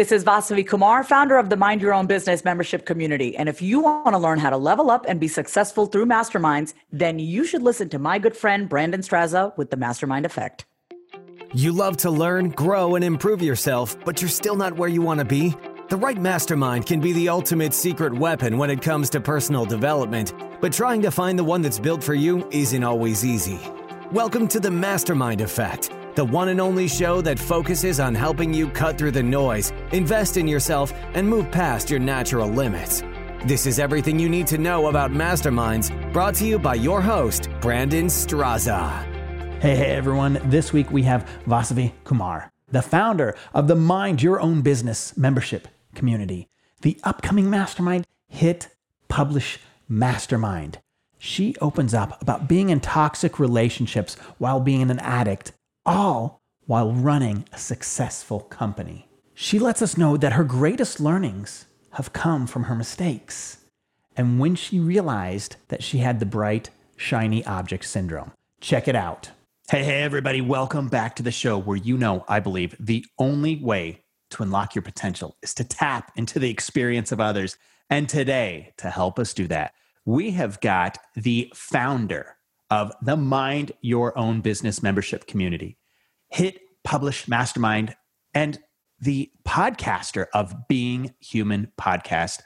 This is Vasavi Kumar, founder of the Mind Your Own Business membership community. And if you want to learn how to level up and be successful through masterminds, then you should listen to my good friend Brandon Straza with the Mastermind Effect. You love to learn, grow, and improve yourself, but you're still not where you want to be? The right mastermind can be the ultimate secret weapon when it comes to personal development, but trying to find the one that's built for you isn't always easy. Welcome to the Mastermind Effect the one and only show that focuses on helping you cut through the noise, invest in yourself, and move past your natural limits. This is everything you need to know about masterminds, brought to you by your host, Brandon Straza. Hey, hey, everyone. This week we have Vasavi Kumar, the founder of the Mind Your Own Business membership community, the upcoming mastermind Hit Publish Mastermind. She opens up about being in toxic relationships while being an addict all while running a successful company. She lets us know that her greatest learnings have come from her mistakes and when she realized that she had the bright, shiny object syndrome. Check it out. Hey, hey, everybody, welcome back to the show where you know, I believe, the only way to unlock your potential is to tap into the experience of others. And today, to help us do that, we have got the founder of the Mind Your Own Business membership community, Hit Publish Mastermind, and the podcaster of Being Human podcast,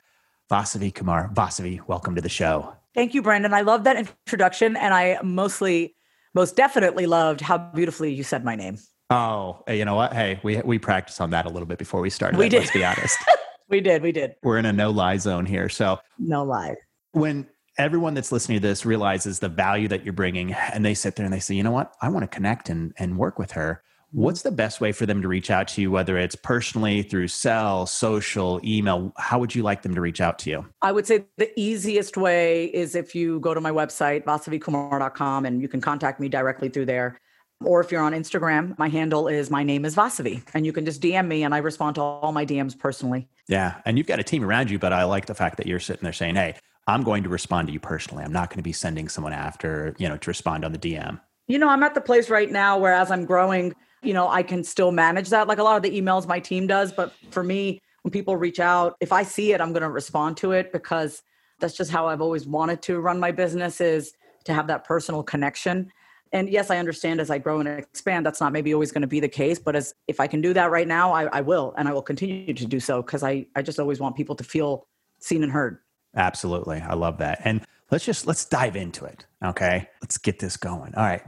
Vasavi Kumar. Vasavi, welcome to the show. Thank you, Brandon. I love that introduction, and I mostly, most definitely loved how beautifully you said my name. Oh, you know what? Hey, we we practiced on that a little bit before we started. We did. Let's be honest. we did. We did. We're in a no lie zone here, so no lie. When everyone that's listening to this realizes the value that you're bringing and they sit there and they say you know what? I want to connect and, and work with her. What's the best way for them to reach out to you whether it's personally through cell social email? How would you like them to reach out to you? I would say the easiest way is if you go to my website vasavikumar.com and you can contact me directly through there. Or if you're on Instagram, my handle is my name is Vasavi, and you can just DM me, and I respond to all my DMs personally. Yeah, and you've got a team around you, but I like the fact that you're sitting there saying, "Hey, I'm going to respond to you personally. I'm not going to be sending someone after, you know, to respond on the DM. You know, I'm at the place right now where as I'm growing, you know, I can still manage that. Like a lot of the emails my team does. But for me, when people reach out, if I see it, I'm going to respond to it because that's just how I've always wanted to run my business is to have that personal connection. And yes, I understand as I grow and expand, that's not maybe always going to be the case. But as if I can do that right now, I, I will, and I will continue to do so because I, I just always want people to feel seen and heard. Absolutely. I love that. And let's just let's dive into it. Okay. Let's get this going. All right.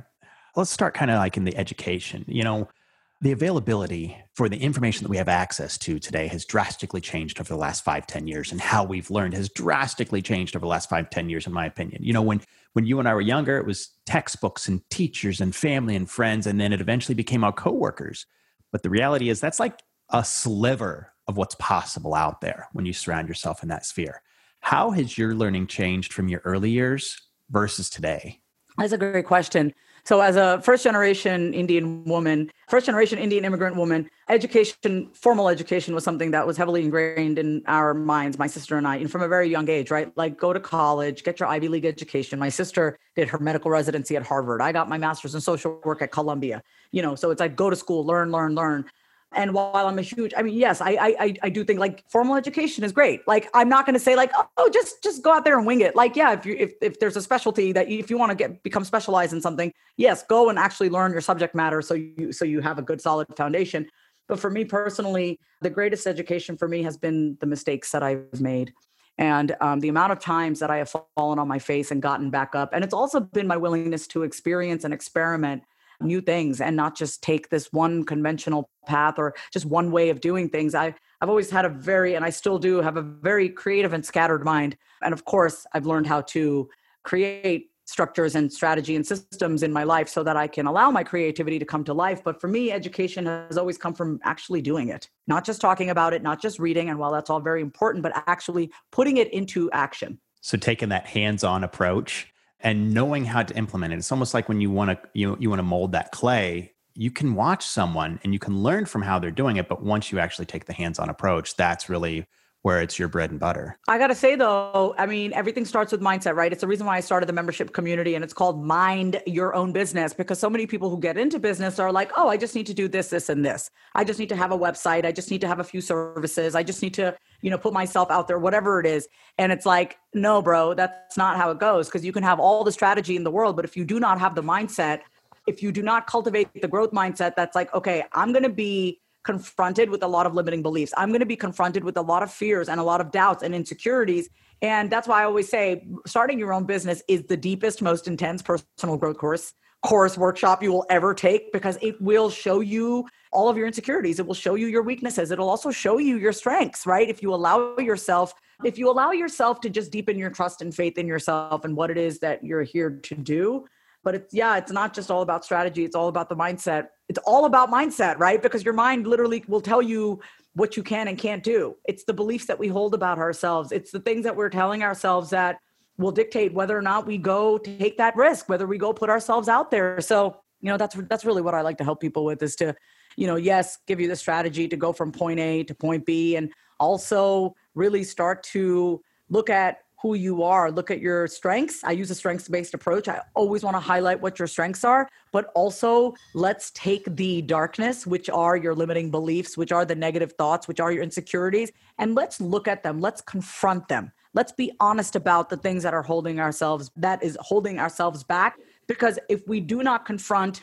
Let's start kind of like in the education. You know, the availability for the information that we have access to today has drastically changed over the last five, ten years, and how we've learned has drastically changed over the last five, ten years, in my opinion. You know, when when you and I were younger, it was textbooks and teachers and family and friends, and then it eventually became our coworkers. But the reality is that's like a sliver of what's possible out there when you surround yourself in that sphere. How has your learning changed from your early years versus today? That's a great question. So, as a first generation Indian woman, first generation Indian immigrant woman, education, formal education was something that was heavily ingrained in our minds, my sister and I, and from a very young age, right? Like go to college, get your Ivy League education. My sister did her medical residency at Harvard. I got my master's in social work at Columbia. You know, so it's like go to school, learn, learn, learn. And while I'm a huge, I mean, yes, I I I do think like formal education is great. Like I'm not going to say like oh just just go out there and wing it. Like yeah, if you if if there's a specialty that you, if you want to get become specialized in something, yes, go and actually learn your subject matter so you so you have a good solid foundation. But for me personally, the greatest education for me has been the mistakes that I've made and um, the amount of times that I have fallen on my face and gotten back up. And it's also been my willingness to experience and experiment new things and not just take this one conventional path or just one way of doing things. I, I've always had a very, and I still do have a very creative and scattered mind. And of course, I've learned how to create structures and strategy and systems in my life so that I can allow my creativity to come to life. But for me, education has always come from actually doing it, not just talking about it, not just reading. And while that's all very important, but actually putting it into action. So taking that hands on approach and knowing how to implement it. It's almost like when you want to you you want to mold that clay, you can watch someone and you can learn from how they're doing it, but once you actually take the hands-on approach, that's really where it's your bread and butter. I got to say though, I mean, everything starts with mindset, right? It's the reason why I started the membership community and it's called Mind Your Own Business because so many people who get into business are like, oh, I just need to do this, this, and this. I just need to have a website. I just need to have a few services. I just need to, you know, put myself out there, whatever it is. And it's like, no, bro, that's not how it goes because you can have all the strategy in the world, but if you do not have the mindset, if you do not cultivate the growth mindset, that's like, okay, I'm going to be confronted with a lot of limiting beliefs. I'm going to be confronted with a lot of fears and a lot of doubts and insecurities. And that's why I always say starting your own business is the deepest, most intense personal growth course course workshop you will ever take because it will show you all of your insecurities. It will show you your weaknesses. It'll also show you your strengths, right? If you allow yourself, if you allow yourself to just deepen your trust and faith in yourself and what it is that you're here to do, but it's yeah it's not just all about strategy. It's all about the mindset. It's all about mindset right? Because your mind literally will tell you what you can and can't do. It's the beliefs that we hold about ourselves. It's the things that we're telling ourselves that will dictate whether or not we go take that risk whether we go put ourselves out there. So you know that's that's really what i like to help people with is to you know yes give you the strategy to go from point a to point b and also really start to look at who you are, look at your strengths. I use a strengths based approach. I always want to highlight what your strengths are, but also let's take the darkness, which are your limiting beliefs, which are the negative thoughts, which are your insecurities, and let's look at them. Let's confront them. Let's be honest about the things that are holding ourselves, that is holding ourselves back. Because if we do not confront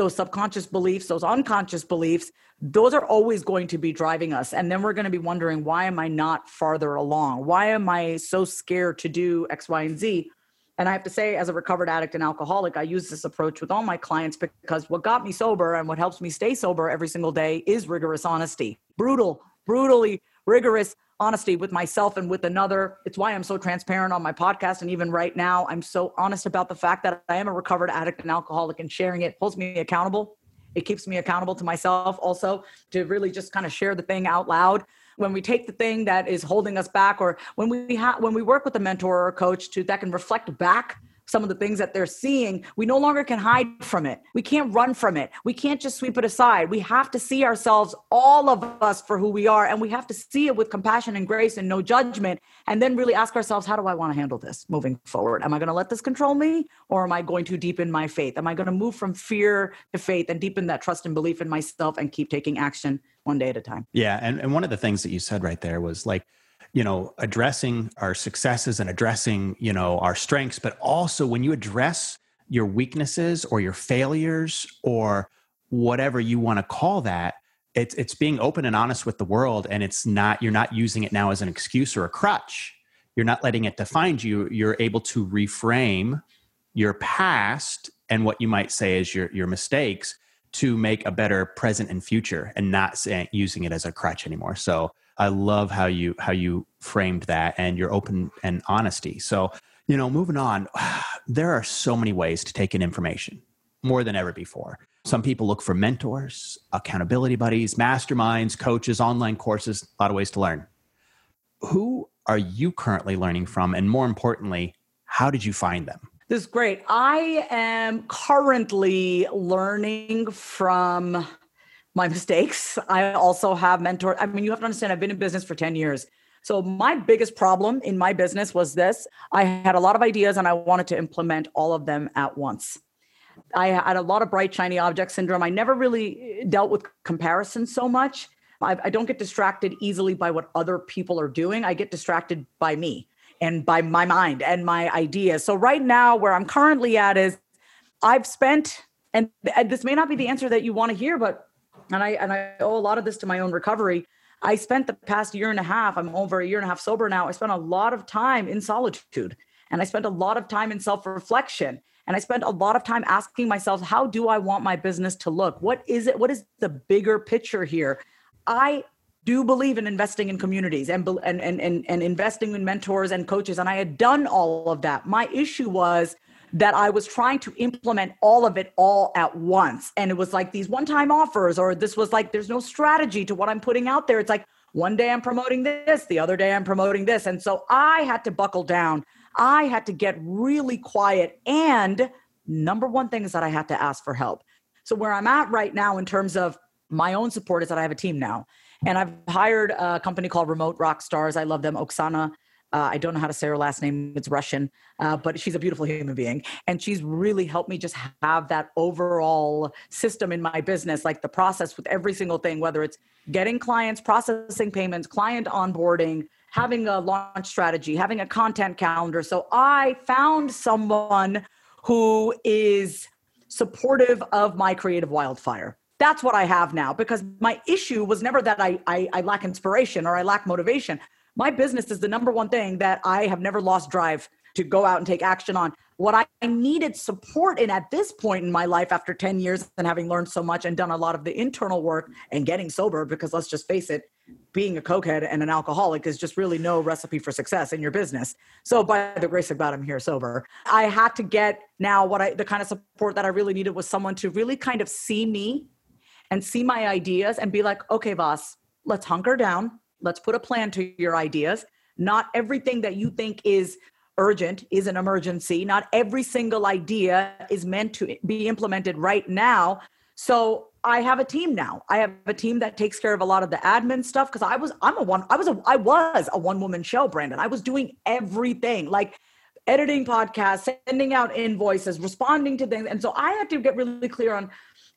those subconscious beliefs, those unconscious beliefs, those are always going to be driving us. And then we're going to be wondering, why am I not farther along? Why am I so scared to do X, Y, and Z? And I have to say, as a recovered addict and alcoholic, I use this approach with all my clients because what got me sober and what helps me stay sober every single day is rigorous honesty. Brutal, brutally rigorous honesty with myself and with another. It's why I'm so transparent on my podcast. And even right now, I'm so honest about the fact that I am a recovered addict and alcoholic and sharing it holds me accountable. It keeps me accountable to myself also to really just kind of share the thing out loud. When we take the thing that is holding us back, or when we have when we work with a mentor or a coach to that can reflect back some of the things that they're seeing, we no longer can hide from it. We can't run from it. We can't just sweep it aside. We have to see ourselves, all of us, for who we are. And we have to see it with compassion and grace and no judgment. And then really ask ourselves, how do I want to handle this moving forward? Am I going to let this control me? Or am I going to deepen my faith? Am I going to move from fear to faith and deepen that trust and belief in myself and keep taking action one day at a time? Yeah. And, and one of the things that you said right there was like, you know addressing our successes and addressing you know our strengths but also when you address your weaknesses or your failures or whatever you want to call that it's it's being open and honest with the world and it's not you're not using it now as an excuse or a crutch. You're not letting it define you. You're able to reframe your past and what you might say is your your mistakes to make a better present and future and not using it as a crutch anymore. So I love how you how you framed that and your open and honesty. So, you know, moving on, there are so many ways to take in information, more than ever before. Some people look for mentors, accountability buddies, masterminds, coaches, online courses, a lot of ways to learn. Who are you currently learning from? And more importantly, how did you find them? This is great. I am currently learning from my mistakes. I also have mentor. I mean, you have to understand, I've been in business for 10 years. So my biggest problem in my business was this. I had a lot of ideas and I wanted to implement all of them at once. I had a lot of bright, shiny object syndrome. I never really eh, dealt with comparison so much. I, I don't get distracted easily by what other people are doing. I get distracted by me and by my mind and my ideas. So right now, where I'm currently at is I've spent, and, and this may not be the answer that you want to hear, but and I and I owe a lot of this to my own recovery. I spent the past year and a half, I'm over a year and a half sober now. I spent a lot of time in solitude and I spent a lot of time in self reflection. And I spent a lot of time asking myself, how do I want my business to look? What is it? What is the bigger picture here? I do believe in investing in communities and, and, and, and, and investing in mentors and coaches. And I had done all of that. My issue was that I was trying to implement all of it all at once. And it was like these one time offers, or this was like, there's no strategy to what I'm putting out there. It's like one day I'm promoting this, the other day I'm promoting this. And so I had to buckle down. I had to get really quiet. And number one thing is that I had to ask for help. So where I'm at right now in terms of my own support is that I have a team now. And I've hired a company called Remote Rockstars. I love them. Oksana uh, I don't know how to say her last name. It's Russian, uh, but she's a beautiful human being. And she's really helped me just have that overall system in my business, like the process with every single thing, whether it's getting clients, processing payments, client onboarding, having a launch strategy, having a content calendar. So I found someone who is supportive of my creative wildfire that's what I have now because my issue was never that I, I, I lack inspiration or I lack motivation my business is the number one thing that I have never lost drive to go out and take action on. What I needed support in at this point in my life after 10 years and having learned so much and done a lot of the internal work and getting sober, because let's just face it, being a cokehead and an alcoholic is just really no recipe for success in your business. So by the grace of God, I'm here sober. I had to get now what I the kind of support that I really needed was someone to really kind of see me and see my ideas and be like, okay, boss, let's hunker down let's put a plan to your ideas. Not everything that you think is urgent is an emergency. Not every single idea is meant to be implemented right now. So I have a team now. I have a team that takes care of a lot of the admin stuff because I was I'm a one I was a I was a one woman show, Brandon. I was doing everything like editing podcasts, sending out invoices, responding to things. And so I had to get really clear on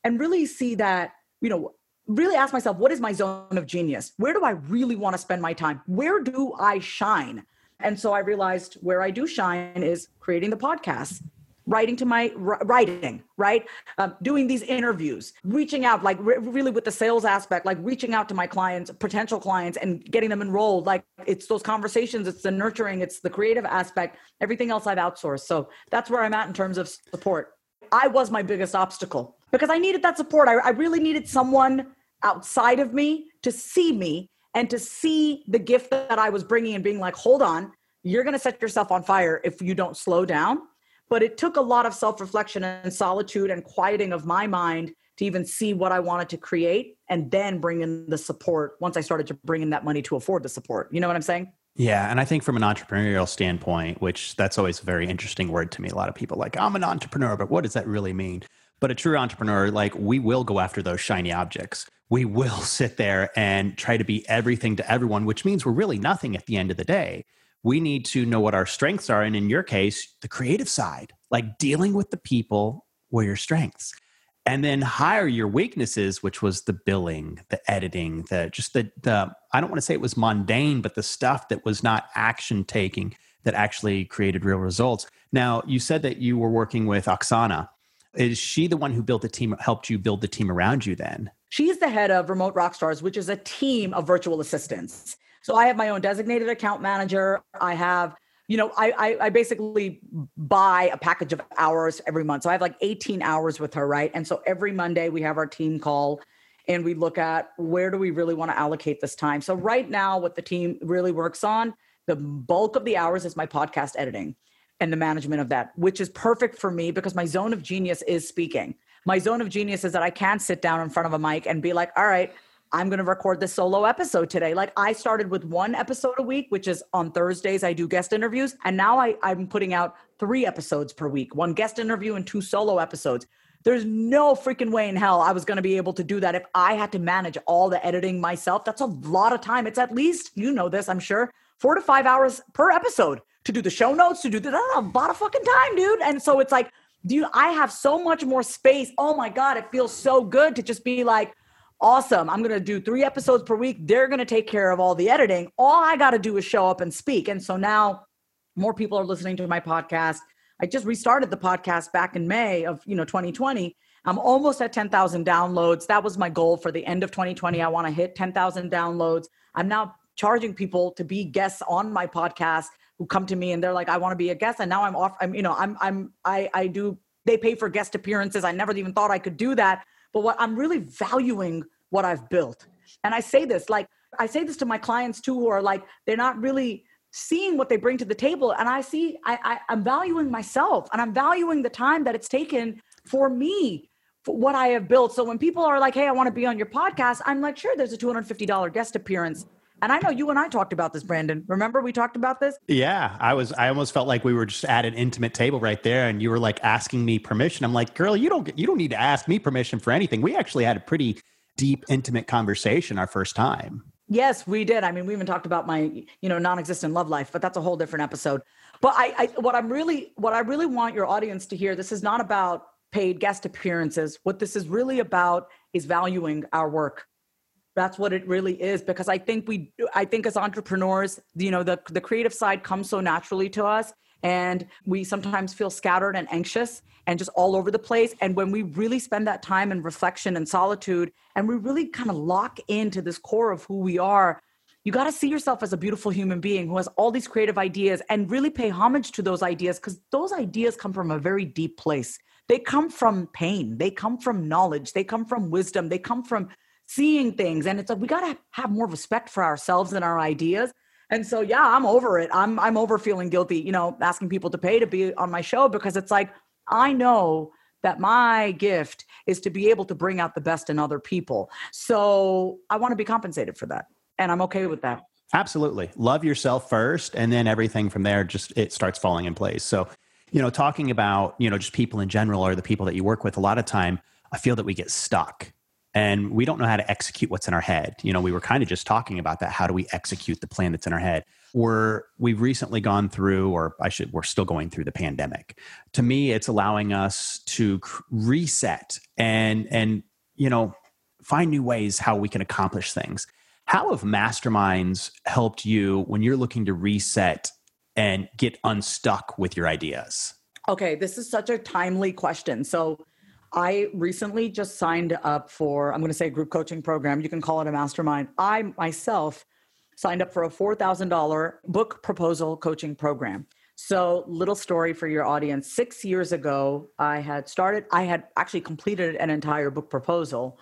and really see that, you know, really ask myself, what is my zone of genius? Where do I really want to spend my time? Where do I shine? And so I realized where I do shine is creating the podcast, writing to my writing, right? Um, doing these interviews, reaching out, like re- really with the sales aspect, like reaching out to my clients, potential clients, and getting them enrolled. Like it's those conversations, it's the nurturing, it's the creative aspect. Everything else I've outsourced. So that's where I'm at in terms of support. I was my biggest obstacle because I needed that support. I, I really needed someone outside of me to see me and to see the gift that I was bringing and being like, hold on, you're going to set yourself on fire if you don't slow down. But it took a lot of self reflection and solitude and quieting of my mind to even see what I wanted to create and then bring in the support once I started to bring in that money to afford the support. You know what I'm saying? Yeah. And I think from an entrepreneurial standpoint, which that's always a very interesting word to me, a lot of people like, I'm an entrepreneur, but what does that really mean? But a true entrepreneur, like we will go after those shiny objects. We will sit there and try to be everything to everyone, which means we're really nothing at the end of the day. We need to know what our strengths are. And in your case, the creative side, like dealing with the people were your strengths. And then hire your weaknesses, which was the billing, the editing, the just the the I don't want to say it was mundane, but the stuff that was not action taking that actually created real results. Now, you said that you were working with Oksana is she the one who built the team, helped you build the team around you then? She's the head of Remote Rockstars, which is a team of virtual assistants. So I have my own designated account manager. I have, you know, I, I, I basically buy a package of hours every month. So I have like 18 hours with her, right? And so every Monday we have our team call and we look at where do we really want to allocate this time. So right now, what the team really works on, the bulk of the hours is my podcast editing and the management of that, which is perfect for me because my zone of genius is speaking. My zone of genius is that I can sit down in front of a mic and be like, all right, I'm going to record this solo episode today. Like I started with one episode a week, which is on Thursdays, I do guest interviews. And now I, I'm putting out three episodes per week one guest interview and two solo episodes. There's no freaking way in hell I was going to be able to do that if I had to manage all the editing myself. That's a lot of time. It's at least, you know this, I'm sure, four to five hours per episode to do the show notes, to do the, ah, that's a lot of fucking time, dude. And so it's like, dude, I have so much more space. Oh my God, it feels so good to just be like, awesome. I'm going to do three episodes per week. They're going to take care of all the editing. All I got to do is show up and speak. And so now more people are listening to my podcast. I just restarted the podcast back in May of, you know, 2020. I'm almost at 10,000 downloads. That was my goal for the end of 2020. I want to hit 10,000 downloads. I'm now charging people to be guests on my podcast who come to me and they're like, I want to be a guest. And now I'm off. I'm, you know, I'm, I'm, I, I do, they pay for guest appearances. I never even thought I could do that. But what I'm really valuing what I've built. And I say this, like, I say this to my clients too, who are like, they're not really seeing what they bring to the table. And I see, I, I I'm valuing myself and I'm valuing the time that it's taken for me for what I have built. So when people are like, hey, I want to be on your podcast, I'm like, sure, there's a $250 guest appearance and I know you and I talked about this, Brandon. Remember we talked about this? Yeah, I was. I almost felt like we were just at an intimate table right there, and you were like asking me permission. I'm like, girl, you don't. You don't need to ask me permission for anything. We actually had a pretty deep, intimate conversation our first time. Yes, we did. I mean, we even talked about my, you know, non-existent love life, but that's a whole different episode. But I, I what I'm really, what I really want your audience to hear, this is not about paid guest appearances. What this is really about is valuing our work. That's what it really is. Because I think we, I think as entrepreneurs, you know, the the creative side comes so naturally to us, and we sometimes feel scattered and anxious and just all over the place. And when we really spend that time in reflection and solitude, and we really kind of lock into this core of who we are, you got to see yourself as a beautiful human being who has all these creative ideas and really pay homage to those ideas because those ideas come from a very deep place. They come from pain, they come from knowledge, they come from wisdom, they come from seeing things. And it's like we got to have more respect for ourselves and our ideas and so yeah, I'm over it. I'm I'm over feeling guilty, you know, asking people to pay to be on my show because it's like I know that my gift is to be able to bring out the best in other people. So I want to be compensated for that. And I'm okay with that. Absolutely. Love yourself first and then everything from there just it starts falling in place. So, you know, talking about, you know, just people in general or the people that you work with a lot of time, I feel that we get stuck and we don't know how to execute what's in our head. You know, we were kind of just talking about that. How do we execute the plan that's in our head? We're we've recently gone through, or I should, we're still going through the pandemic. To me, it's allowing us to reset and and you know find new ways how we can accomplish things. How have masterminds helped you when you're looking to reset and get unstuck with your ideas? Okay, this is such a timely question. So I recently just signed up for, I'm going to say group coaching program. You can call it a mastermind. I myself signed up for a $4,000 book proposal coaching program. So, little story for your audience. Six years ago, I had started, I had actually completed an entire book proposal.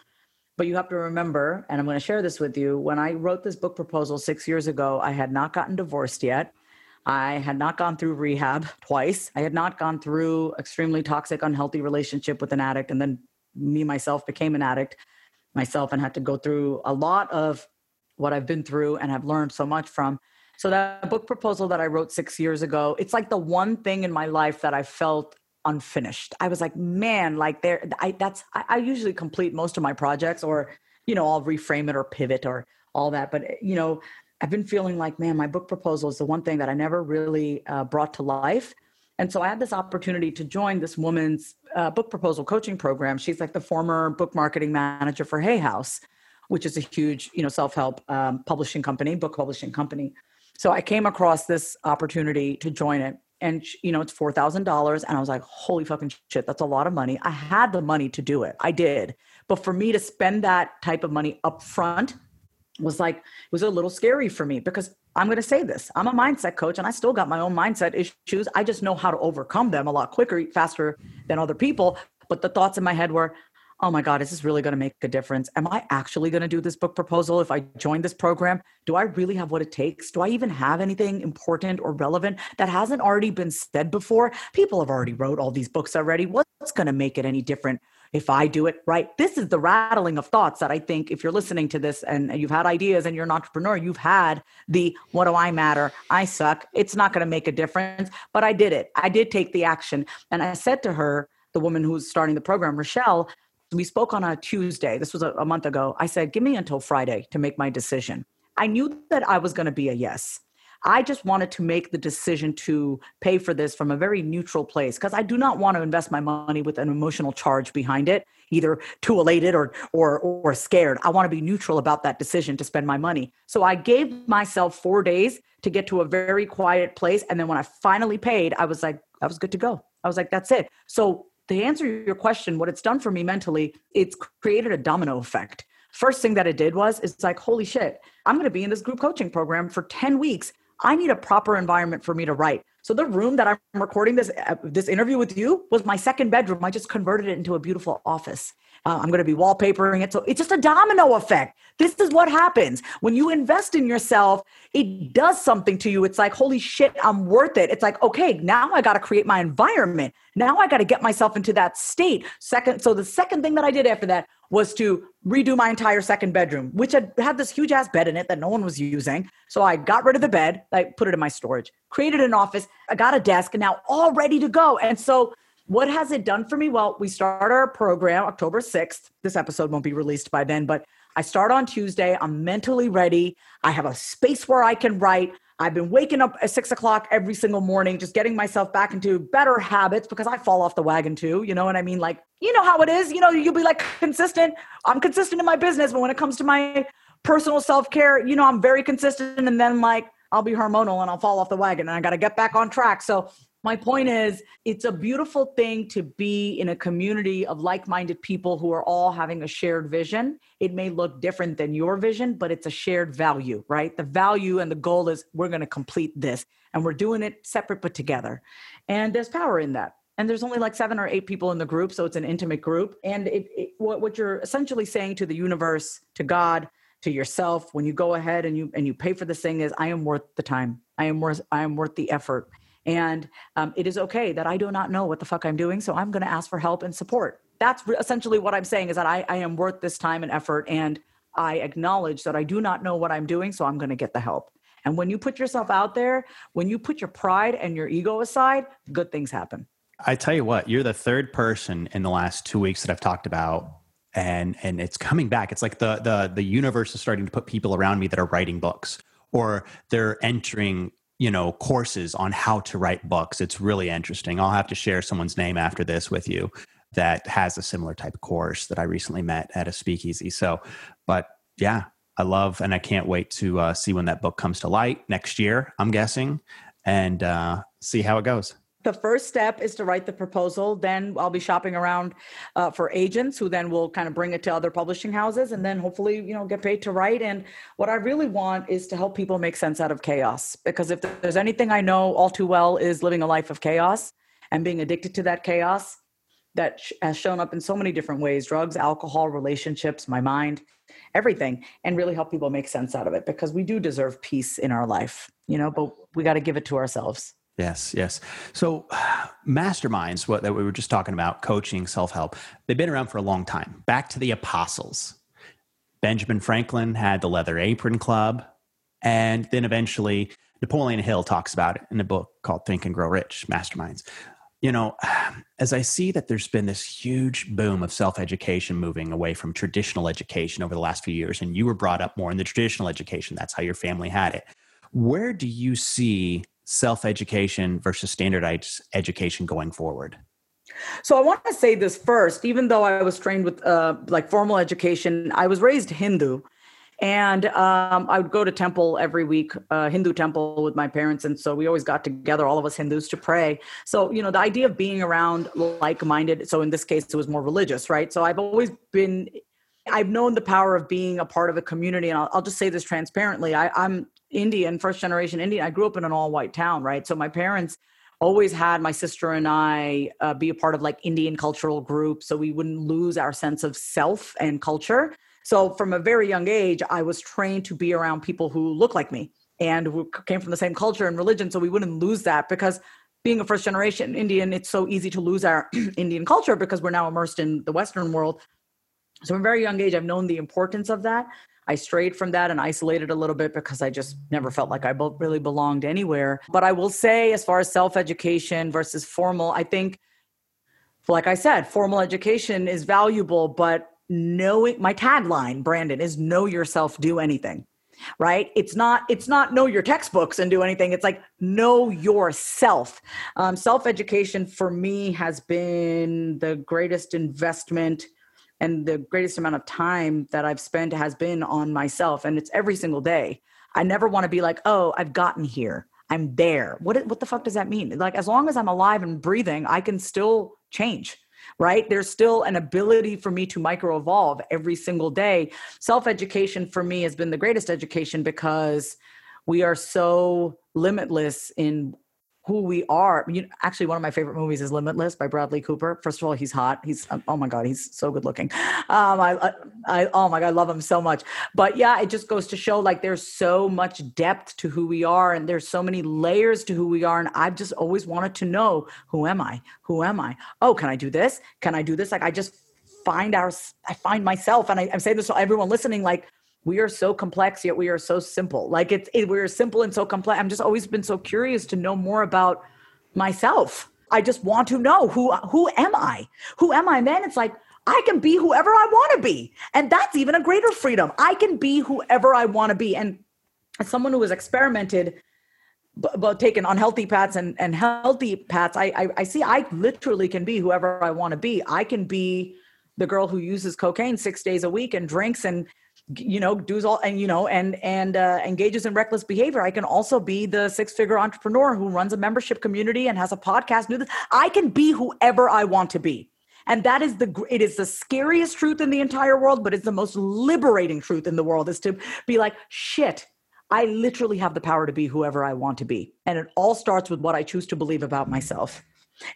But you have to remember, and I'm going to share this with you, when I wrote this book proposal six years ago, I had not gotten divorced yet. I had not gone through rehab twice. I had not gone through extremely toxic, unhealthy relationship with an addict, and then me myself became an addict myself and had to go through a lot of what I've been through and have learned so much from. So that book proposal that I wrote six years ago, it's like the one thing in my life that I felt unfinished. I was like, man, like there, I that's I, I usually complete most of my projects, or you know, I'll reframe it or pivot or all that. But you know, I've been feeling like, man, my book proposal is the one thing that I never really uh, brought to life. And so I had this opportunity to join this woman's uh, book proposal coaching program. She's like the former book marketing manager for Hay House, which is a huge, you know, self-help um, publishing company, book publishing company. So I came across this opportunity to join it. And you know, it's four thousand dollars, and I was like, "Holy fucking shit, that's a lot of money." I had the money to do it, I did, but for me to spend that type of money up front was like it was a little scary for me because I'm going to say this. I'm a mindset coach and I still got my own mindset issues. I just know how to overcome them a lot quicker, faster than other people. But the thoughts in my head were, oh my God, is this really going to make a difference? Am I actually going to do this book proposal if I join this program? Do I really have what it takes? Do I even have anything important or relevant that hasn't already been said before? People have already wrote all these books already. What's going to make it any different if I do it right. This is the rattling of thoughts that I think if you're listening to this and you've had ideas and you're an entrepreneur, you've had the what do I matter? I suck. It's not going to make a difference. But I did it. I did take the action. And I said to her, the woman who's starting the program, Rochelle, we spoke on a Tuesday. This was a, a month ago. I said, give me until Friday to make my decision. I knew that I was going to be a yes. I just wanted to make the decision to pay for this from a very neutral place because I do not want to invest my money with an emotional charge behind it, either too elated or or or scared. I want to be neutral about that decision to spend my money. So I gave myself 4 days to get to a very quiet place and then when I finally paid, I was like I was good to go. I was like that's it. So to answer your question, what it's done for me mentally, it's created a domino effect. First thing that it did was it's like, holy shit, I'm going to be in this group coaching program for 10 weeks I need a proper environment for me to write. So the room that I'm recording this uh, this interview with you was my second bedroom. I just converted it into a beautiful office. Uh, I'm going to be wallpapering it. So it's just a domino effect. This is what happens when you invest in yourself. It does something to you. It's like, holy shit, I'm worth it. It's like, okay, now I got to create my environment. Now I got to get myself into that state. Second, so the second thing that I did after that was to redo my entire second bedroom, which had had this huge ass bed in it that no one was using. So I got rid of the bed, I put it in my storage, created an office, I got a desk, and now all ready to go. And so what has it done for me? Well, we start our program October 6th. This episode won't be released by then, but I start on Tuesday. I'm mentally ready. I have a space where I can write. I've been waking up at six o'clock every single morning, just getting myself back into better habits because I fall off the wagon too. You know what I mean? Like, you know how it is. You know, you'll be like consistent. I'm consistent in my business, but when it comes to my personal self care, you know, I'm very consistent. And then, like, I'll be hormonal and I'll fall off the wagon and I got to get back on track. So, my point is, it's a beautiful thing to be in a community of like minded people who are all having a shared vision. It may look different than your vision, but it's a shared value, right? The value and the goal is we're going to complete this and we're doing it separate but together. And there's power in that. And there's only like seven or eight people in the group, so it's an intimate group. And it, it, what, what you're essentially saying to the universe, to God, to yourself when you go ahead and you and you pay for this thing is I am worth the time. I am worth I am worth the effort and um, it is okay that I do not know what the fuck I'm doing. So I'm going to ask for help and support. That's re- essentially what I'm saying is that I, I am worth this time and effort. And I acknowledge that I do not know what I'm doing. So I'm going to get the help. And when you put yourself out there, when you put your pride and your ego aside, good things happen. I tell you what, you're the third person in the last two weeks that I've talked about and and it's coming back it's like the the the universe is starting to put people around me that are writing books or they're entering you know courses on how to write books. It's really interesting. I'll have to share someone's name after this with you that has a similar type course that i recently met at a speakeasy. So but yeah i love and i can't wait to uh, see when that book comes to light next year i'm guessing and uh, see how it goes the first step is to write the proposal. Then I'll be shopping around uh, for agents who then will kind of bring it to other publishing houses and then hopefully, you know, get paid to write. And what I really want is to help people make sense out of chaos. Because if there's anything I know all too well is living a life of chaos and being addicted to that chaos that has shown up in so many different ways drugs, alcohol, relationships, my mind, everything and really help people make sense out of it because we do deserve peace in our life, you know, but we got to give it to ourselves. Yes, yes. So, masterminds, what that we were just talking about, coaching, self help, they've been around for a long time. Back to the apostles. Benjamin Franklin had the Leather Apron Club, and then eventually Napoleon Hill talks about it in a book called Think and Grow Rich Masterminds. You know, as I see that there's been this huge boom of self education moving away from traditional education over the last few years, and you were brought up more in the traditional education, that's how your family had it. Where do you see self education versus standardized education going forward? So I want to say this first. Even though I was trained with uh, like formal education, I was raised Hindu, and um, I would go to temple every week, uh, Hindu temple with my parents, and so we always got together, all of us Hindus, to pray. So you know, the idea of being around like-minded. So in this case, it was more religious, right? So I've always been. I've known the power of being a part of a community, and I'll, I'll just say this transparently. I, I'm Indian, first generation Indian. I grew up in an all white town, right? So my parents always had my sister and I uh, be a part of like Indian cultural groups so we wouldn't lose our sense of self and culture. So from a very young age, I was trained to be around people who look like me and who came from the same culture and religion so we wouldn't lose that because being a first generation Indian, it's so easy to lose our Indian culture because we're now immersed in the Western world. So from a very young age, I've known the importance of that. I strayed from that and isolated a little bit because I just never felt like I really belonged anywhere. But I will say, as far as self education versus formal, I think, like I said, formal education is valuable, but knowing my tagline, Brandon, is know yourself, do anything right? It's not it's not know your textbooks and do anything. It's like know yourself. Um, self-education for me has been the greatest investment and the greatest amount of time that I've spent has been on myself and it's every single day. I never want to be like, "Oh, I've gotten here. I'm there." What what the fuck does that mean? Like as long as I'm alive and breathing, I can still change. Right? There's still an ability for me to micro evolve every single day. Self education for me has been the greatest education because we are so limitless in who we are. You know, actually, one of my favorite movies is Limitless by Bradley Cooper. First of all, he's hot. He's um, oh my god, he's so good looking. Um, I, I, oh my god, I love him so much. But yeah, it just goes to show like there's so much depth to who we are, and there's so many layers to who we are. And I've just always wanted to know who am I? Who am I? Oh, can I do this? Can I do this? Like I just find our, I find myself, and I, I'm saying this to everyone listening, like we are so complex yet we are so simple like it's it, we're simple and so complex i'm just always been so curious to know more about myself I just want to know who who am I? Who am I? And then it's like I can be whoever I want to be. And that's even a greater freedom. I can be whoever I want to be. And as someone who has experimented about taking unhealthy paths and, and healthy paths, I, I, I see I literally can be whoever I want to be. I can be the girl who uses cocaine six days a week and drinks and you know does all and you know and and uh, engages in reckless behavior. I can also be the six figure entrepreneur who runs a membership community and has a podcast do this. I can be whoever i want to be. And that is the it is the scariest truth in the entire world but it's the most liberating truth in the world is to be like shit i literally have the power to be whoever i want to be. And it all starts with what i choose to believe about myself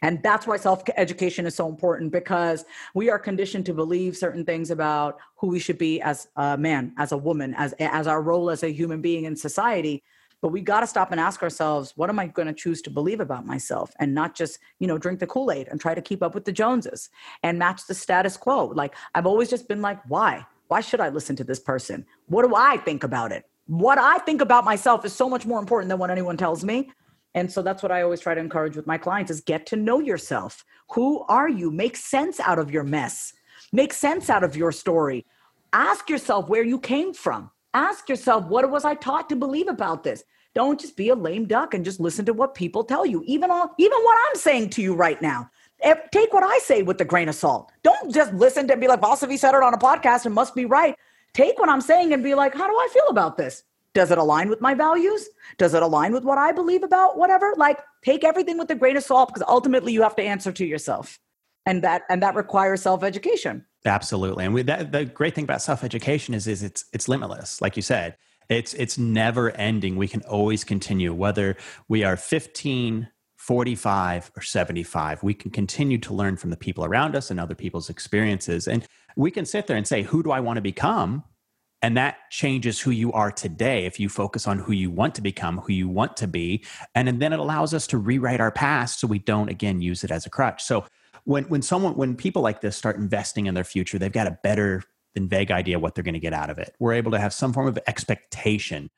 and that's why self education is so important because we are conditioned to believe certain things about who we should be as a man, as a woman, as, as our role as a human being in society. But we got to stop and ask ourselves, what am I going to choose to believe about myself and not just, you know, drink the Kool Aid and try to keep up with the Joneses and match the status quo. Like I've always just been like, why? Why should I listen to this person? What do I think about it? What I think about myself is so much more important than what anyone tells me. And so that's what I always try to encourage with my clients is get to know yourself. Who are you? Make sense out of your mess. Make sense out of your story. Ask yourself where you came from. Ask yourself, what was I taught to believe about this? Don't just be a lame duck and just listen to what people tell you. Even all, even what I'm saying to you right now. Take what I say with a grain of salt. Don't just listen to be like Vasavi said it on a podcast and must be right. Take what I'm saying and be like, how do I feel about this? Does it align with my values? Does it align with what I believe about whatever? Like take everything with a grain of salt because ultimately you have to answer to yourself. And that and that requires self-education. Absolutely. And we, that, the great thing about self-education is is it's it's limitless. Like you said, it's it's never ending. We can always continue whether we are 15 45 or 75 we can continue to learn from the people around us and other people's experiences and we can sit there and say who do i want to become and that changes who you are today if you focus on who you want to become, who you want to be. And and then it allows us to rewrite our past so we don't, again, use it as a crutch. So when, when someone, when people like this start investing in their future, they've got a better than vague idea what they're going to get out of it. We're able to have some form of expectation,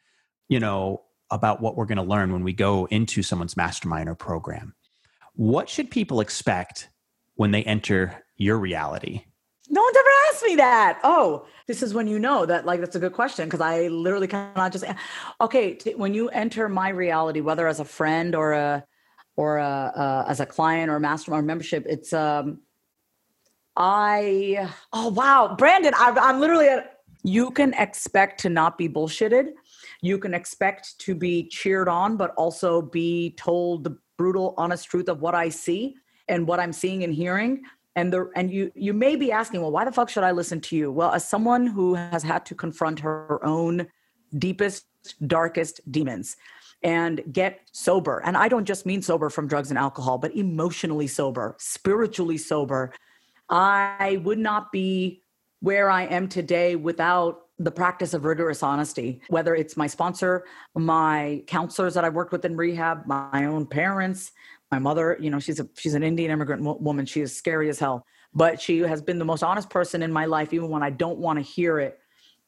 you know, about what we're going to learn when we go into someone's mastermind or program. What should people expect when they enter your reality? No one's ever asked me that. Oh, this is when you know that, like, that's a good question because I literally cannot just. Okay, t- when you enter my reality, whether as a friend or a or a, as a client or a mastermind membership, it's um, I oh wow, Brandon, I, I'm literally A, You can expect to not be bullshitted. You can expect to be cheered on, but also be told the brutal, honest truth of what I see and what I'm seeing and hearing and the and you you may be asking well why the fuck should i listen to you? Well as someone who has had to confront her own deepest darkest demons and get sober and i don't just mean sober from drugs and alcohol but emotionally sober spiritually sober i would not be where i am today without the practice of rigorous honesty whether it's my sponsor my counselors that i've worked with in rehab my own parents my mother you know she's a she's an indian immigrant woman. She is scary as hell. But she has been the most honest person in my life even when i don't want to hear it.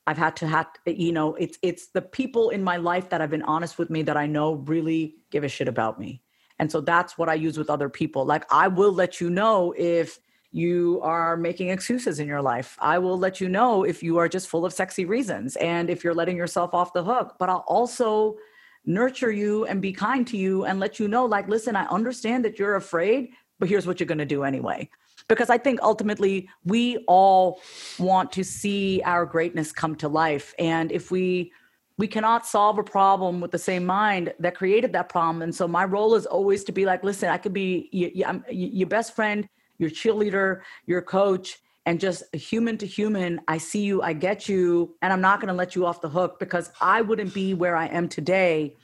I've had to have you know it's it's the people in my life that have been honest with me that i know really give a shit about me. And so that's what i use with other people. Like i will let you know if you are making excuses in your life. I will let you know if you are just full of sexy reasons and if you're letting yourself off the hook. But I'll also nurture you and be kind to you and let you know like listen i understand that you're afraid but here's what you're going to do anyway. Because i think ultimately we all want to see our greatness come to life. And if we we cannot solve a problem with the same mind that created that problem. And so my role is always to be like listen i could be you, you, your best friend your cheerleader your coach and just human to human, I see you, I get you, and I'm not going to let you off the hook because I wouldn't be where I am today.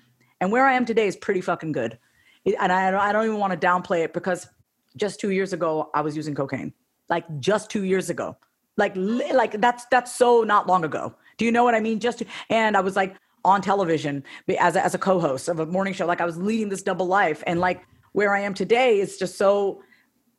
And where I am today is pretty fucking good. And I, I don't even want to downplay it because just two years ago, I was using cocaine. Like just two years ago. Like, like that's, that's so not long ago. Do you know what I mean? Just, to, and I was like on television as a, as a co-host of a morning show. Like I was leading this double life and like where I am today is just so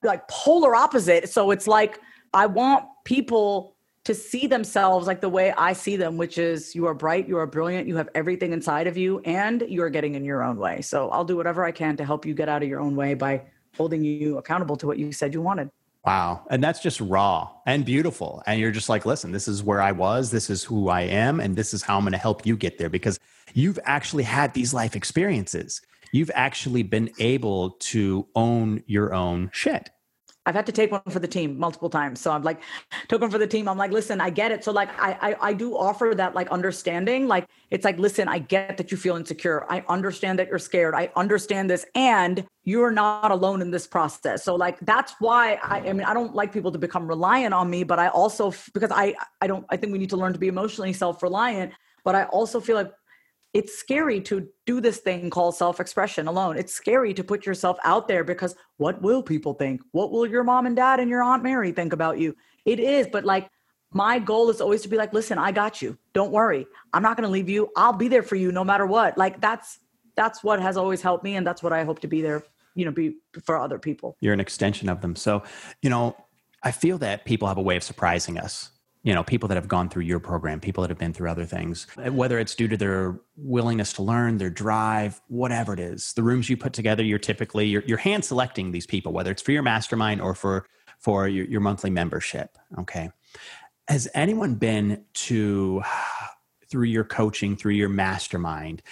like polar opposite. So it's like, I want people to see themselves like the way I see them, which is you are bright, you are brilliant, you have everything inside of you, and you are getting in your own way. So I'll do whatever I can to help you get out of your own way by holding you accountable to what you said you wanted. Wow. And that's just raw and beautiful. And you're just like, listen, this is where I was. This is who I am. And this is how I'm going to help you get there because you've actually had these life experiences. You've actually been able to own your own shit. I've had to take one for the team multiple times. So I'm like, took one for the team. I'm like, listen, I get it. So like, I, I, I do offer that like understanding. Like, it's like, listen, I get that you feel insecure. I understand that you're scared. I understand this, and you're not alone in this process. So like, that's why I, I mean, I don't like people to become reliant on me, but I also because I, I don't, I think we need to learn to be emotionally self-reliant. But I also feel like it's scary to do this thing called self expression alone. It's scary to put yourself out there because what will people think? What will your mom and dad and your Aunt Mary think about you? It is, but like my goal is always to be like, listen, I got you. Don't worry. I'm not going to leave you. I'll be there for you no matter what. Like that's that's what has always helped me and that's what I hope to be there, you know, be for other people. You're an extension of them. So, you know, I feel that people have a way of surprising us you know people that have gone through your program people that have been through other things whether it's due to their willingness to learn their drive whatever it is the rooms you put together you're typically you're, you're hand selecting these people whether it's for your mastermind or for for your, your monthly membership okay? Has anyone been to through your coaching through your mastermind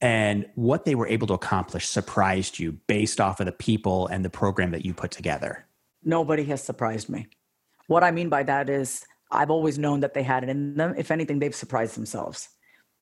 and what they were able to accomplish surprised you based off of the people and the program that you put together? Nobody has surprised me. What i mean by that is I've always known that they had it in them. If anything, they've surprised themselves.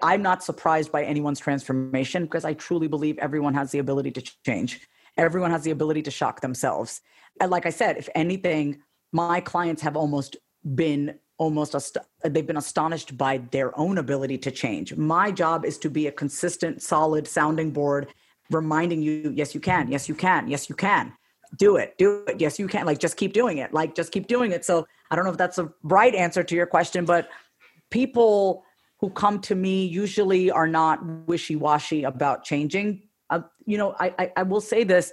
I'm not surprised by anyone's transformation because I truly believe everyone has the ability to change. Everyone has the ability to shock themselves. And like I said, if anything, my clients have almost been almost ast- they've been astonished by their own ability to change. My job is to be a consistent, solid sounding board, reminding you, yes, you can, yes, you can, yes, you can do it, do it. Yes, you can. Like, just keep doing it. Like, just keep doing it. So I don't know if that's a right answer to your question, but people who come to me usually are not wishy-washy about changing. Uh, you know, I, I, I will say this: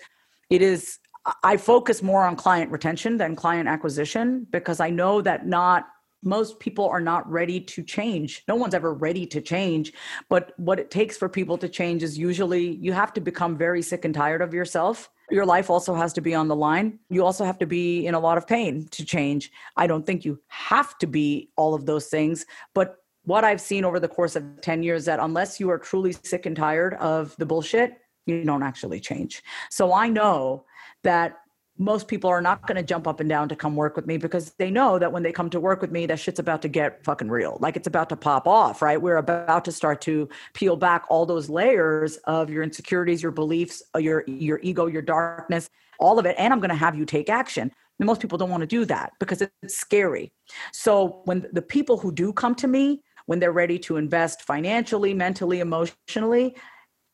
it is I focus more on client retention than client acquisition because I know that not most people are not ready to change. No one's ever ready to change. But what it takes for people to change is usually you have to become very sick and tired of yourself your life also has to be on the line. You also have to be in a lot of pain to change. I don't think you have to be all of those things, but what I've seen over the course of 10 years that unless you are truly sick and tired of the bullshit, you don't actually change. So I know that most people are not going to jump up and down to come work with me because they know that when they come to work with me, that shit's about to get fucking real. Like it's about to pop off, right? We're about to start to peel back all those layers of your insecurities, your beliefs, uh, your your ego, your darkness, all of it. And I'm going to have you take action. And most people don't want to do that because it's scary. So when the people who do come to me, when they're ready to invest financially, mentally, emotionally,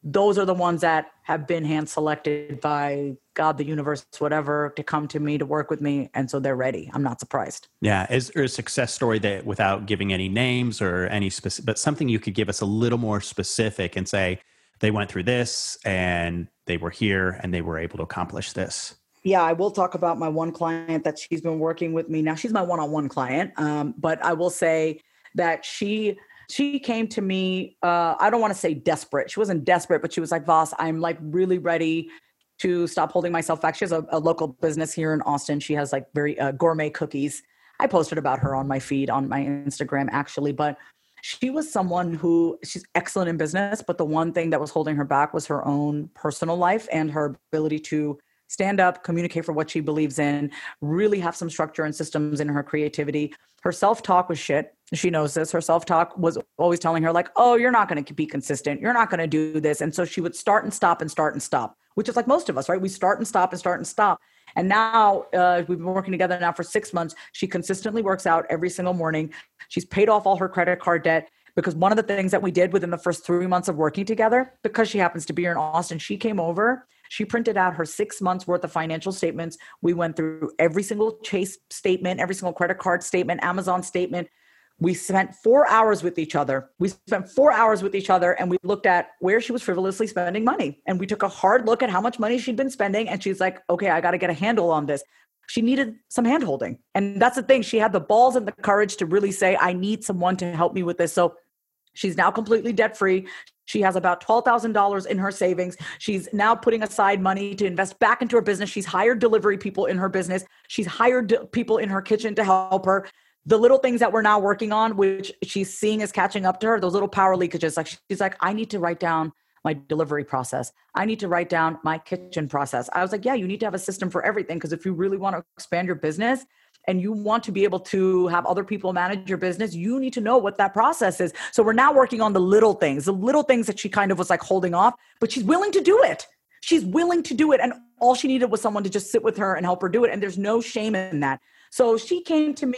those are the ones that have been hand selected by God, the universe, whatever, to come to me to work with me. And so they're ready. I'm not surprised. Yeah. Is there a success story that without giving any names or any specific, but something you could give us a little more specific and say, they went through this and they were here and they were able to accomplish this? Yeah, I will talk about my one client that she's been working with me. Now she's my one-on-one client, um, but I will say that she she came to me uh, i don't want to say desperate she wasn't desperate but she was like Vas i'm like really ready to stop holding myself back. She has a, a local business here in austin. She has like very uh, gourmet cookies. I posted about her on my feed on my instagram actually but she was someone who she's excellent in business but the one thing that was holding her back was her own personal life and her ability to stand up, communicate for what she believes in, really have some structure and systems in her creativity. Her self talk was shit. She knows this. Her self talk was always telling her, like, oh, you're not going to be consistent. You're not going to do this. And so she would start and stop and start and stop, which is like most of us, right? We start and stop and start and stop. And now uh, we've been working together now for six months. She consistently works out every single morning. She's paid off all her credit card debt because one of the things that we did within the first three months of working together, because she happens to be here in Austin, she came over she printed out her six months worth of financial statements. We went through every single Chase statement, every single credit card statement, Amazon statement. We spent four hours with each other. We spent four hours with each other and we looked at where she was frivolously spending money. And we took a hard look at how much money she'd been spending. And she's like, okay, I got to get a handle on this. She needed some hand holding. And that's the thing. She had the balls and the courage to really say, I need someone to help me with this. So She's now completely debt free. She has about $12,000 in her savings. She's now putting aside money to invest back into her business. She's hired delivery people in her business. She's hired people in her kitchen to help her. The little things that we're now working on, which she's seeing is catching up to her, those little power leakages. Like she's like, I need to write down my delivery process. I need to write down my kitchen process. I was like, yeah, you need to have a system for everything. Because if you really want to expand your business, and you want to be able to have other people manage your business, you need to know what that process is. So we're now working on the little things, the little things that she kind of was like holding off, but she's willing to do it. She's willing to do it. And all she needed was someone to just sit with her and help her do it. And there's no shame in that. So she came to me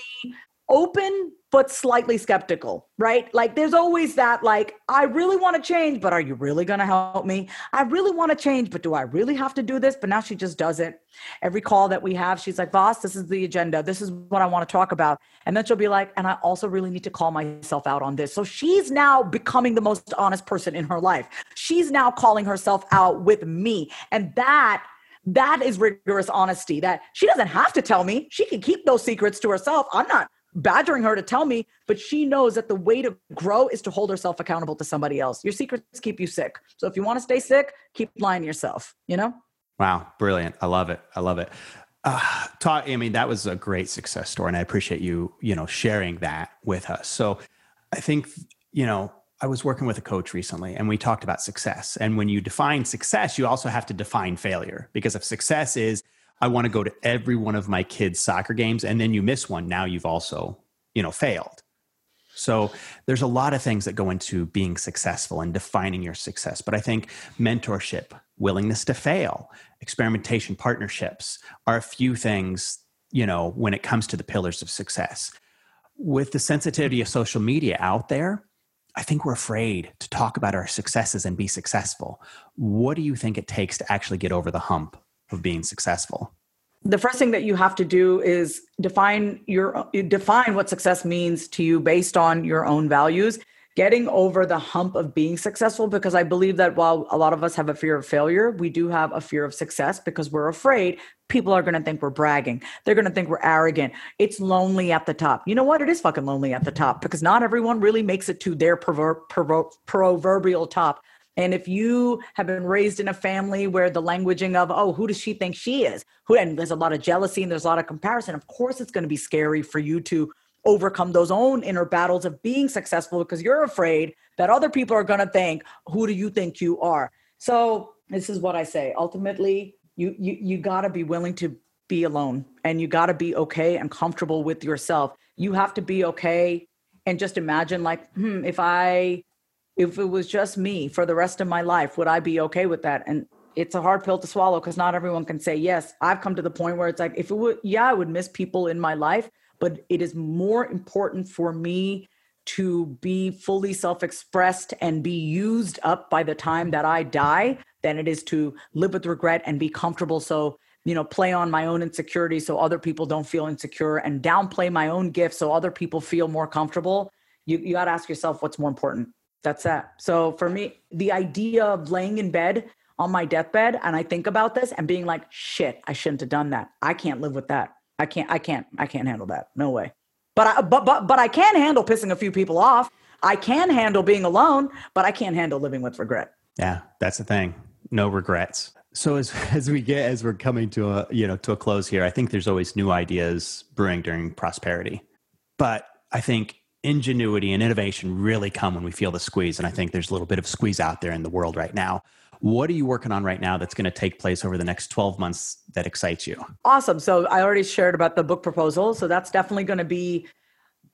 open but slightly skeptical, right? Like there's always that like I really want to change, but are you really going to help me? I really want to change, but do I really have to do this? But now she just does it. Every call that we have, she's like, "Boss, this is the agenda. This is what I want to talk about." And then she'll be like, "And I also really need to call myself out on this." So she's now becoming the most honest person in her life. She's now calling herself out with me. And that that is rigorous honesty that she doesn't have to tell me. She can keep those secrets to herself. I'm not badgering her to tell me, but she knows that the way to grow is to hold herself accountable to somebody else. Your secrets keep you sick. So if you want to stay sick, keep lying to yourself, you know? Wow, brilliant. I love it. I love it. Uh, I mean, that was a great success story, and I appreciate you, you know, sharing that with us. So I think, you know, I was working with a coach recently and we talked about success. And when you define success, you also have to define failure because if success is I want to go to every one of my kids' soccer games, and then you miss one, now you've also, you know, failed. So there's a lot of things that go into being successful and defining your success. But I think mentorship, willingness to fail, experimentation, partnerships are a few things, you know, when it comes to the pillars of success. With the sensitivity of social media out there, I think we're afraid to talk about our successes and be successful. What do you think it takes to actually get over the hump of being successful? The first thing that you have to do is define your define what success means to you based on your own values. Getting over the hump of being successful because I believe that while a lot of us have a fear of failure, we do have a fear of success because we're afraid people are going to think we're bragging. They're going to think we're arrogant. It's lonely at the top. You know what? It is fucking lonely at the top because not everyone really makes it to their prover- prover- proverbial top. And if you have been raised in a family where the languaging of, oh, who does she think she is? Who and there's a lot of jealousy and there's a lot of comparison, of course it's going to be scary for you to overcome those own inner battles of being successful because you're afraid that other people are going to think, who do you think you are? So this is what I say. Ultimately, you you you got to be willing to be alone and you got to be okay and comfortable with yourself. You have to be okay and just imagine like, hmm, if I if it was just me for the rest of my life, would I be okay with that? And it's a hard pill to swallow because not everyone can say yes. I've come to the point where it's like, if it would, yeah, I would miss people in my life, but it is more important for me to be fully self expressed and be used up by the time that I die than it is to live with regret and be comfortable. So, you know, play on my own insecurity so other people don't feel insecure and downplay my own gifts so other people feel more comfortable. You, you got to ask yourself what's more important. That's that. So for me, the idea of laying in bed on my deathbed and I think about this and being like, shit, I shouldn't have done that. I can't live with that. I can't, I can't, I can't handle that. No way. But I, but, but, but I can handle pissing a few people off. I can handle being alone, but I can't handle living with regret. Yeah, that's the thing. No regrets. So as as we get as we're coming to a you know to a close here, I think there's always new ideas brewing during prosperity. But I think ingenuity and innovation really come when we feel the squeeze. And I think there's a little bit of squeeze out there in the world right now. What are you working on right now that's going to take place over the next 12 months that excites you? Awesome. So I already shared about the book proposal. So that's definitely going to be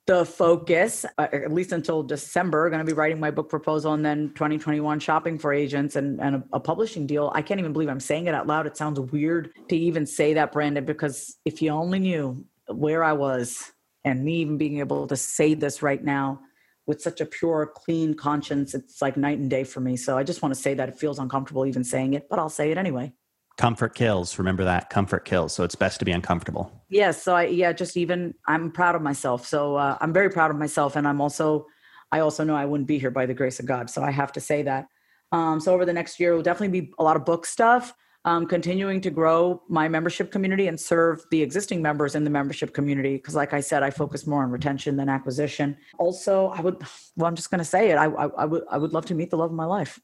the focus, uh, at least until December. Going to be writing my book proposal and then 2021 shopping for agents and, and a, a publishing deal. I can't even believe I'm saying it out loud. It sounds weird to even say that, Brandon, because if you only knew where I was and me even being able to say this right now with such a pure clean conscience it's like night and day for me. So i just want to say that it feels uncomfortable even saying it but i'll say it anyway. Comfort kills. Remember that. Comfort kills. So it's best to be uncomfortable. Yes so i yeah just even i'm proud of myself. So uh, i'm very proud of myself and i'm also i also know i wouldn't be here by the grace of god so i have to say that. Um, so over the next year will definitely be a lot of book stuff um, continuing to grow my membership community and serve the existing members in the membership community. Because, like I said, I focus more on retention than acquisition. Also, I would, well, I'm just going to say it. I, I, I, would, I would love to meet the love of my life.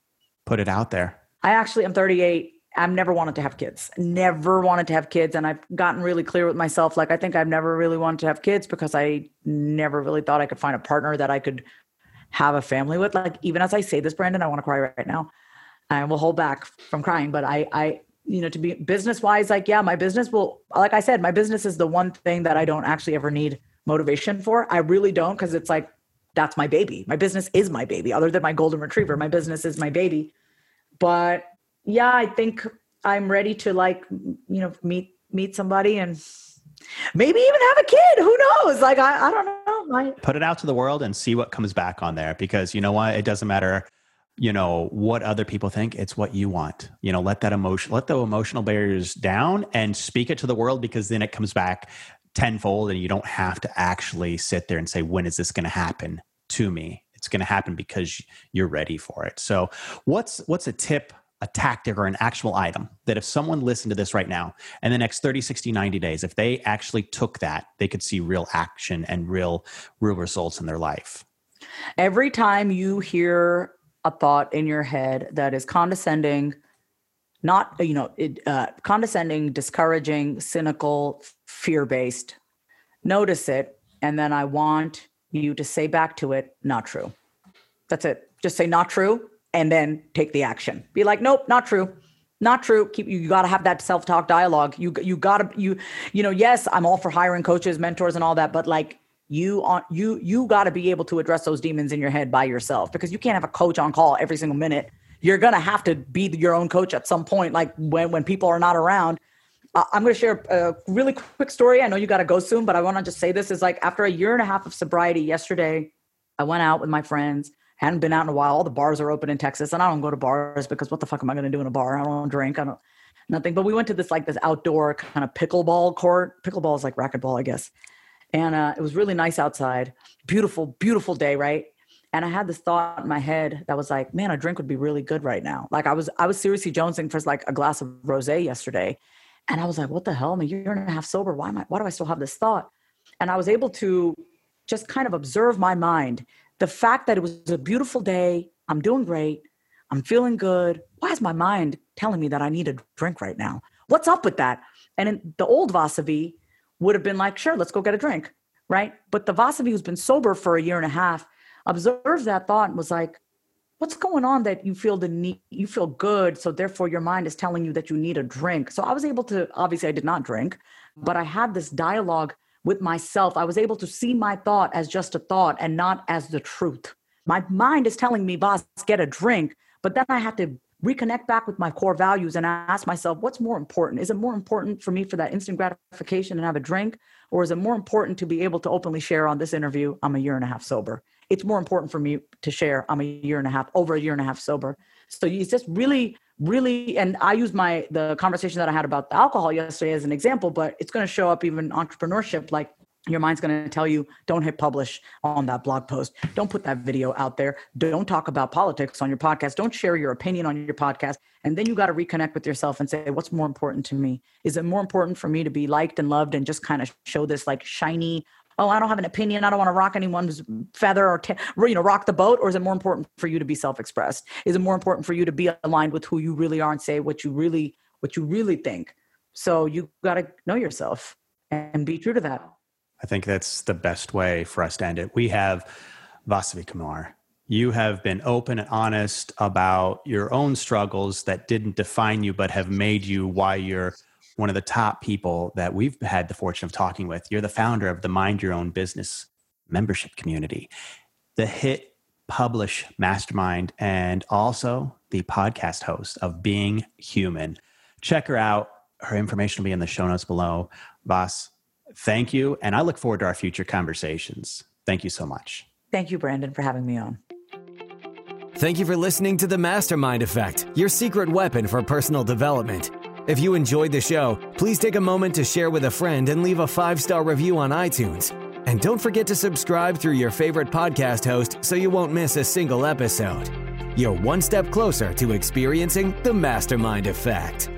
Put it out there. I actually am 38. I've never wanted to have kids. Never wanted to have kids. And I've gotten really clear with myself. Like, I think I've never really wanted to have kids because I never really thought I could find a partner that I could have a family with. Like, even as I say this, Brandon, I want to cry right now. I will hold back from crying, but I, I, you know, to be business wise, like, yeah, my business will, like I said, my business is the one thing that I don't actually ever need motivation for. I really don't because it's like, that's my baby. My business is my baby, other than my golden retriever. My business is my baby. But yeah, I think I'm ready to like, you know, meet meet somebody and maybe even have a kid. Who knows? Like I, I don't know. I, Put it out to the world and see what comes back on there because you know what? It doesn't matter you know what other people think it's what you want. You know let that emotion let the emotional barriers down and speak it to the world because then it comes back tenfold and you don't have to actually sit there and say when is this going to happen to me? It's going to happen because you're ready for it. So what's what's a tip a tactic or an actual item that if someone listened to this right now in the next 30 60 90 days if they actually took that they could see real action and real real results in their life? Every time you hear a thought in your head that is condescending, not, you know, it, uh, condescending, discouraging, cynical, fear based, notice it. And then I want you to say back to it, not true. That's it. Just say not true and then take the action. Be like, nope, not true. Not true. Keep you got to have that self-talk dialogue. You you got to you you know, yes, I'm all for hiring coaches, mentors and all that, but like you on you you got to be able to address those demons in your head by yourself because you can't have a coach on call every single minute. You're gonna have to be your own coach at some point like when when people are not around. Uh, i'm gonna share a really quick story. I know you got to go soon but i want to just say this is like after a year and a half of sobriety yesterday i went out with my friends. Hadn't been out in a while. All the bars are open in texas and i don't go to bars because what the fuck am i gonna do in a bar? I don't drink i don't nothing. But we went to this like this outdoor kind of pickleball court. Pickleball is like racquetball i guess and uh, it was really nice outside. Beautiful, beautiful day, right? And I had this thought in my head that was like, man, a drink would be really good right now. Like I was, I was seriously jonesing for like a glass of rosé yesterday, and I was like, what the hell? I'm a year and a half sober. Why am I? Why do I still have this thought? And I was able to just kind of observe my mind. The fact that it was a beautiful day, I'm doing great, I'm feeling good. Why is my mind telling me that I need a drink right now? What's up with that? And in the old Vasavi, would have been like, sure, let's go get a drink. Right. But the Vasavi who's been sober for a year and a half observed that thought and was like, what's going on that you feel the need, you feel good. So therefore your mind is telling you that you need a drink. So I was able to, obviously I did not drink, but I had this dialogue with myself. I was able to see my thought as just a thought and not as the truth. My mind is telling me, boss, get a drink. But then I had to reconnect back with my core values and ask myself what's more important? Is it more important for me for that instant gratification and have a drink or is it more important to be able to openly share on this interview i'm a year and a half sober? It's more important for me to share i'm a year and a half over a year and a half sober. So it's just really really and i use my the conversation that i had about the alcohol yesterday as an example but it's going to show up even entrepreneurship like your mind's going to tell you don't hit publish on that blog post. Don't put that video out there. Don't talk about politics on your podcast. Don't share your opinion on your podcast. And then you got to reconnect with yourself and say what's more important to me? Is it more important for me to be liked and loved and just kind of show this like shiny oh i don't have an opinion. I don't want to rock anyone's feather or t- you know rock the boat or is it more important for you to be self-expressed? Is it more important for you to be aligned with who you really are and say what you really what you really think? So you got to know yourself and be true to that I think that's the best way for us to end it. We have Vasavi Kumar. You have been open and honest about your own struggles that didn't define you, but have made you why you're one of the top people that we've had the fortune of talking with. You're the founder of the Mind Your Own Business membership community, the hit publish mastermind, and also the podcast host of Being Human. Check her out. Her information will be in the show notes below. Vas, thank you. And I look forward to our future conversations. Thank you so much. Thank you, Brandon, for having me on. Thank you for listening to The Mastermind Effect, your secret weapon for personal development. If you enjoyed the show, please take a moment to share with a friend and leave a five star review on iTunes. And don't forget to subscribe through your favorite podcast host so you won't miss a single episode. You're one step closer to experiencing the Mastermind Effect.